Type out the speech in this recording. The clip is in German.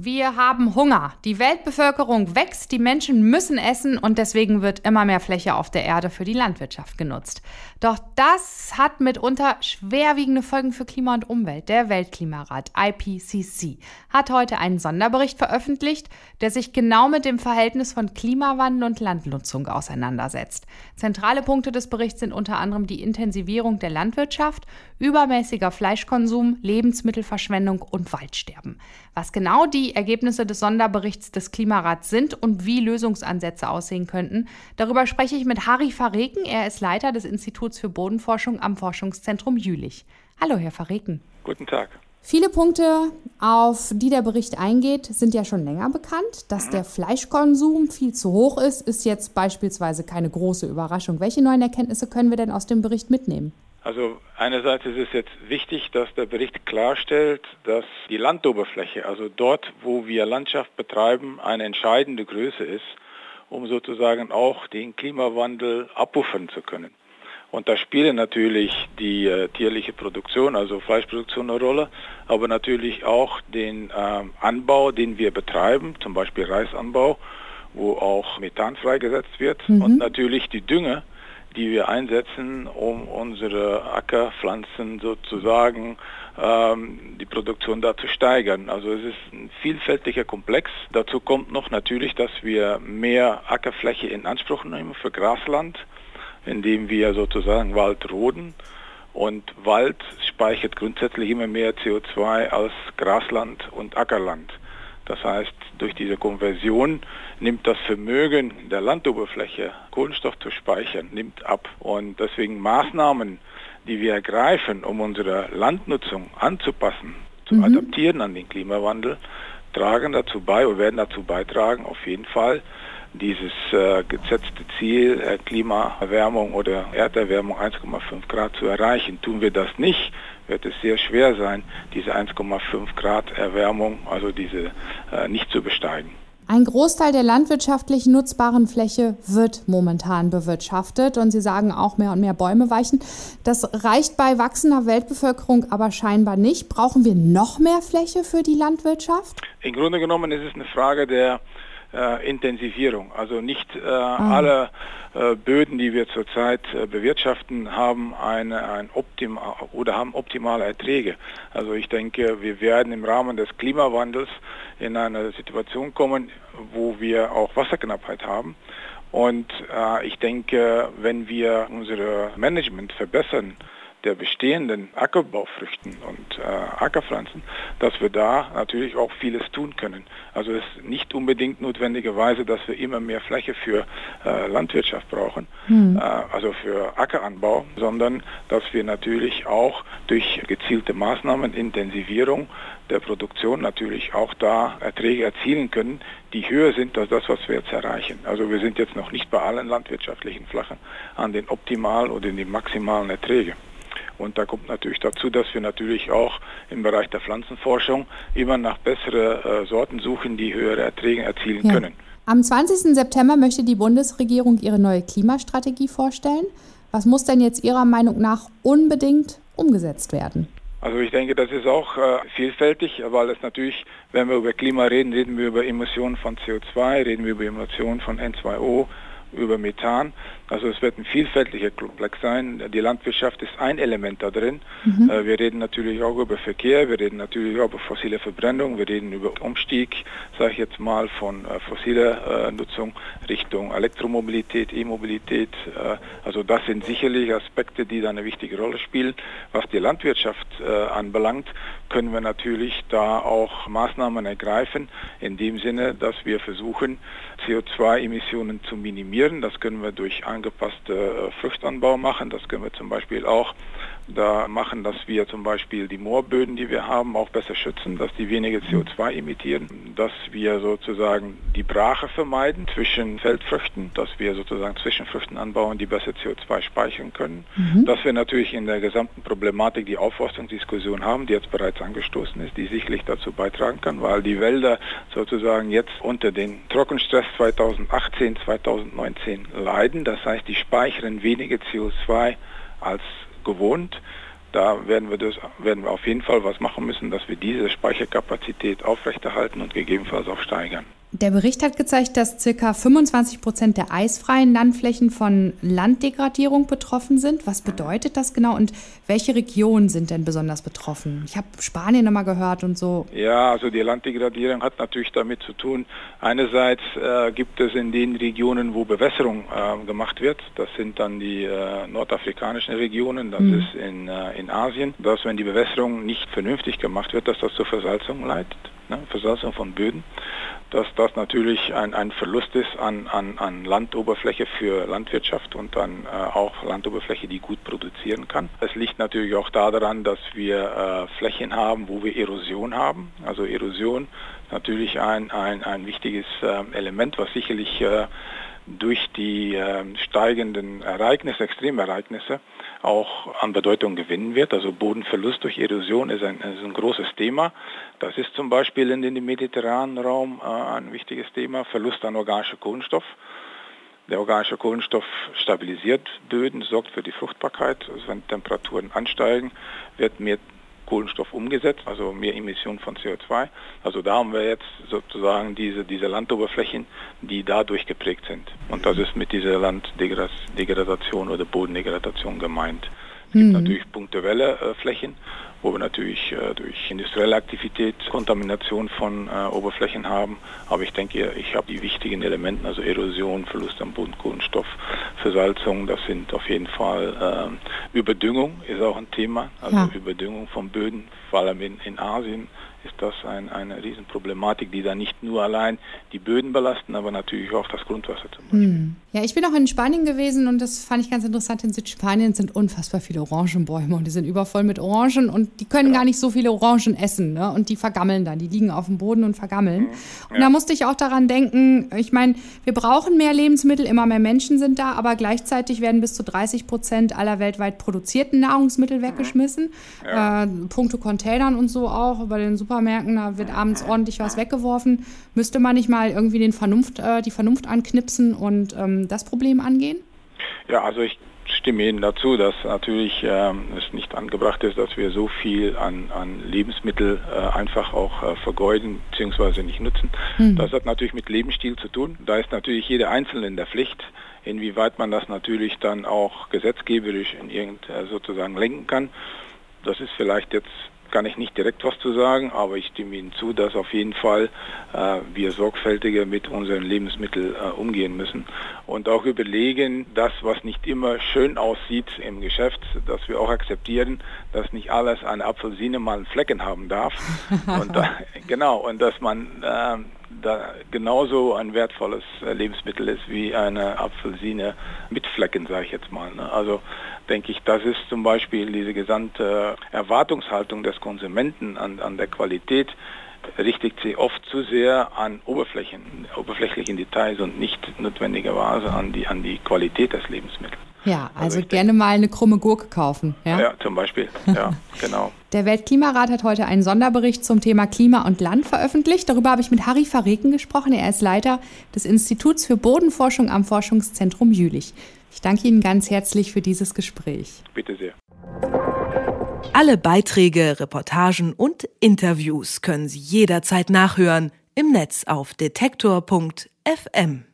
Wir haben Hunger. Die Weltbevölkerung wächst, die Menschen müssen essen und deswegen wird immer mehr Fläche auf der Erde für die Landwirtschaft genutzt. Doch das hat mitunter schwerwiegende Folgen für Klima und Umwelt. Der Weltklimarat IPCC hat heute einen Sonderbericht veröffentlicht, der sich genau mit dem Verhältnis von Klimawandel und Landnutzung auseinandersetzt. Zentrale Punkte des Berichts sind unter anderem die Intensivierung der Landwirtschaft, übermäßiger Fleischkonsum, Lebensmittelverschwendung und Waldsterben. Was genau die Ergebnisse des Sonderberichts des Klimarats sind und wie Lösungsansätze aussehen könnten, darüber spreche ich mit Harry Verreken. Er ist Leiter des Instituts für Bodenforschung am Forschungszentrum Jülich. Hallo, Herr Verreken. Guten Tag. Viele Punkte, auf die der Bericht eingeht, sind ja schon länger bekannt. Dass mhm. der Fleischkonsum viel zu hoch ist, ist jetzt beispielsweise keine große Überraschung. Welche neuen Erkenntnisse können wir denn aus dem Bericht mitnehmen? Also einerseits ist es jetzt wichtig, dass der Bericht klarstellt, dass die Landoberfläche, also dort, wo wir Landschaft betreiben, eine entscheidende Größe ist, um sozusagen auch den Klimawandel abpuffern zu können. Und da spielen natürlich die äh, tierliche Produktion, also Fleischproduktion eine Rolle, aber natürlich auch den äh, Anbau, den wir betreiben, zum Beispiel Reisanbau, wo auch Methan freigesetzt wird mhm. und natürlich die Dünge, die wir einsetzen, um unsere Ackerpflanzen sozusagen ähm, die Produktion da zu steigern. Also es ist ein vielfältiger Komplex. Dazu kommt noch natürlich, dass wir mehr Ackerfläche in Anspruch nehmen für Grasland, indem wir sozusagen Wald roden. Und Wald speichert grundsätzlich immer mehr CO2 als Grasland und Ackerland. Das heißt, durch diese Konversion nimmt das Vermögen der Landoberfläche, Kohlenstoff zu speichern, nimmt ab. Und deswegen Maßnahmen, die wir ergreifen, um unsere Landnutzung anzupassen, zu mhm. adaptieren an den Klimawandel, tragen dazu bei oder werden dazu beitragen, auf jeden Fall dieses äh, gesetzte Ziel äh, Klimaerwärmung oder Erderwärmung 1,5 Grad zu erreichen. Tun wir das nicht, wird es sehr schwer sein, diese 1,5 Grad Erwärmung, also diese äh, nicht zu besteigen. Ein Großteil der landwirtschaftlich nutzbaren Fläche wird momentan bewirtschaftet und Sie sagen auch mehr und mehr Bäume weichen. Das reicht bei wachsender Weltbevölkerung aber scheinbar nicht. Brauchen wir noch mehr Fläche für die Landwirtschaft? Im Grunde genommen ist es eine Frage der äh, Intensivierung. Also nicht äh, ah. alle äh, Böden, die wir zurzeit äh, bewirtschaften, haben eine, ein optimal oder haben optimale Erträge. Also ich denke, wir werden im Rahmen des Klimawandels in eine Situation kommen, wo wir auch Wasserknappheit haben. Und äh, ich denke, wenn wir unser Management verbessern, der bestehenden Ackerbaufrüchten und äh, Ackerpflanzen, dass wir da natürlich auch vieles tun können. Also es ist nicht unbedingt notwendigerweise, dass wir immer mehr Fläche für äh, Landwirtschaft brauchen, hm. äh, also für Ackeranbau, sondern dass wir natürlich auch durch gezielte Maßnahmen, Intensivierung der Produktion natürlich auch da Erträge erzielen können, die höher sind als das, was wir jetzt erreichen. Also wir sind jetzt noch nicht bei allen landwirtschaftlichen Flächen an den optimalen oder den maximalen Erträgen. Und da kommt natürlich dazu, dass wir natürlich auch im Bereich der Pflanzenforschung immer nach besseren äh, Sorten suchen, die höhere Erträge erzielen ja. können. Am 20. September möchte die Bundesregierung ihre neue Klimastrategie vorstellen. Was muss denn jetzt Ihrer Meinung nach unbedingt umgesetzt werden? Also ich denke, das ist auch äh, vielfältig, weil es natürlich, wenn wir über Klima reden, reden wir über Emissionen von CO2, reden wir über Emissionen von N2O, über Methan. Also es wird ein vielfältiger Komplex sein. Die Landwirtschaft ist ein Element da drin. Mhm. Äh, wir reden natürlich auch über Verkehr, wir reden natürlich auch über fossile Verbrennung, wir reden über Umstieg, sage ich jetzt mal, von äh, fossiler äh, Nutzung Richtung Elektromobilität, E-Mobilität. Also das sind sicherlich Aspekte, die da eine wichtige Rolle spielen. Was die Landwirtschaft anbelangt, können wir natürlich da auch Maßnahmen ergreifen, in dem Sinne, dass wir versuchen, CO2-Emissionen zu minimieren. Das können wir durch angepasste äh, Fruchtanbau machen. Das können wir zum Beispiel auch da machen, dass wir zum Beispiel die Moorböden, die wir haben, auch besser schützen, dass die weniger CO2 emittieren, dass wir sozusagen die Brache vermeiden zwischen Feldfrüchten, dass wir sozusagen Zwischenfrüchten anbauen, die besser CO2 speichern können, mhm. dass wir natürlich in der gesamten Problematik die Aufforstungsdiskussion haben, die jetzt bereits angestoßen ist, die sicherlich dazu beitragen kann, weil die Wälder sozusagen jetzt unter den Trockenstress 2018, 2019 leiden. Das heißt, die speichern weniger CO2 als gewohnt. da werden wir, das, werden wir auf jeden Fall was machen müssen, dass wir diese Speicherkapazität aufrechterhalten und gegebenenfalls auch steigern. Der Bericht hat gezeigt, dass ca. 25 Prozent der eisfreien Landflächen von Landdegradierung betroffen sind. Was bedeutet das genau und welche Regionen sind denn besonders betroffen? Ich habe Spanien nochmal gehört und so. Ja, also die Landdegradierung hat natürlich damit zu tun. Einerseits äh, gibt es in den Regionen, wo Bewässerung äh, gemacht wird, das sind dann die äh, nordafrikanischen Regionen, das mhm. ist in, äh, in Asien, dass wenn die Bewässerung nicht vernünftig gemacht wird, dass das zur Versalzung leitet, ne? Versalzung von Böden dass das natürlich ein, ein Verlust ist an, an, an Landoberfläche für Landwirtschaft und dann äh, auch Landoberfläche, die gut produzieren kann. Es liegt natürlich auch daran, dass wir äh, Flächen haben, wo wir Erosion haben. Also Erosion natürlich ein, ein, ein wichtiges äh, Element, was sicherlich äh, durch die äh, steigenden Ereignisse, Extremereignisse, auch an Bedeutung gewinnen wird. Also Bodenverlust durch Erosion ist ein, ist ein großes Thema. Das ist zum Beispiel in dem mediterranen Raum äh, ein wichtiges Thema. Verlust an organischem Kohlenstoff. Der organische Kohlenstoff stabilisiert Böden, sorgt für die Fruchtbarkeit. Also wenn Temperaturen ansteigen, wird mehr Kohlenstoff umgesetzt, also mehr Emissionen von CO2. Also da haben wir jetzt sozusagen diese, diese Landoberflächen, die dadurch geprägt sind. Und das ist mit dieser Landdegradation oder Bodendegradation gemeint. Es gibt mhm. natürlich punktuelle äh, Flächen, wo wir natürlich äh, durch industrielle Aktivität Kontamination von äh, Oberflächen haben. Aber ich denke, ich habe die wichtigen Elemente, also Erosion, Verlust an Boden, Kohlenstoff, Versalzung, das sind auf jeden Fall äh, Überdüngung ist auch ein Thema, also ja. Überdüngung von Böden, vor allem in, in Asien ist das ein, eine Riesenproblematik, die dann nicht nur allein die Böden belasten, aber natürlich auch das Grundwasser zum Beispiel. Hm. Ja, ich bin auch in Spanien gewesen und das fand ich ganz interessant. In Südspanien sind unfassbar viele Orangenbäume und die sind übervoll mit Orangen und die können ja. gar nicht so viele Orangen essen ne? und die vergammeln dann, die liegen auf dem Boden und vergammeln. Mhm. Ja. Und da musste ich auch daran denken, ich meine, wir brauchen mehr Lebensmittel, immer mehr Menschen sind da, aber gleichzeitig werden bis zu 30 Prozent aller weltweit produzierten Nahrungsmittel mhm. weggeschmissen. Ja. Äh, Punkte Containern und so auch bei den Supermärkten, da wird abends ordentlich was weggeworfen. Müsste man nicht mal irgendwie den Vernunft, äh, die Vernunft anknipsen und ähm, das Problem angehen? Ja, also ich stimme Ihnen dazu, dass natürlich ähm, es nicht angebracht ist, dass wir so viel an, an Lebensmittel äh, einfach auch äh, vergeuden bzw. nicht nutzen. Mhm. Das hat natürlich mit Lebensstil zu tun. Da ist natürlich jeder Einzelne in der Pflicht, inwieweit man das natürlich dann auch gesetzgeberisch in irgend äh, sozusagen lenken kann. Das ist vielleicht jetzt kann ich nicht direkt was zu sagen, aber ich stimme Ihnen zu, dass auf jeden Fall äh, wir sorgfältiger mit unseren Lebensmitteln äh, umgehen müssen und auch überlegen, das, was nicht immer schön aussieht im Geschäft, dass wir auch akzeptieren, dass nicht alles eine Apfelsine mal einen Flecken haben darf. und da, genau, und dass man äh, da genauso ein wertvolles äh, Lebensmittel ist wie eine Apfelsine mit Flecken, sage ich jetzt mal. Ne? Also denke ich, das ist zum Beispiel diese gesamte Erwartungshaltung des Konsumenten an, an der Qualität richtet sie oft zu sehr an Oberflächen, oberflächlichen Details und nicht notwendigerweise an die, an die Qualität des Lebensmittels. Ja, also, also gerne denke, mal eine krumme Gurke kaufen. Ja, ja zum Beispiel. Ja, genau. Der Weltklimarat hat heute einen Sonderbericht zum Thema Klima und Land veröffentlicht. Darüber habe ich mit Harry Verreken gesprochen. Er ist Leiter des Instituts für Bodenforschung am Forschungszentrum Jülich. Ich danke Ihnen ganz herzlich für dieses Gespräch. Bitte sehr. Alle Beiträge, Reportagen und Interviews können Sie jederzeit nachhören im Netz auf detektor.fm.